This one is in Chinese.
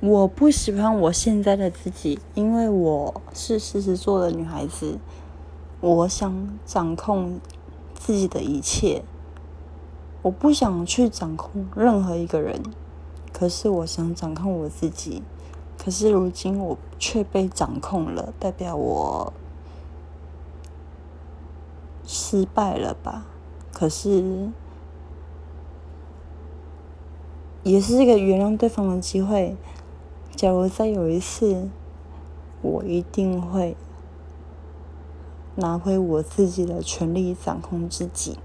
我不喜欢我现在的自己，因为我是狮子座的女孩子，我想掌控自己的一切，我不想去掌控任何一个人，可是我想掌控我自己，可是如今我却被掌控了，代表我失败了吧？可是也是一个原谅对方的机会。假如再有一次，我一定会拿回我自己的权利，掌控自己。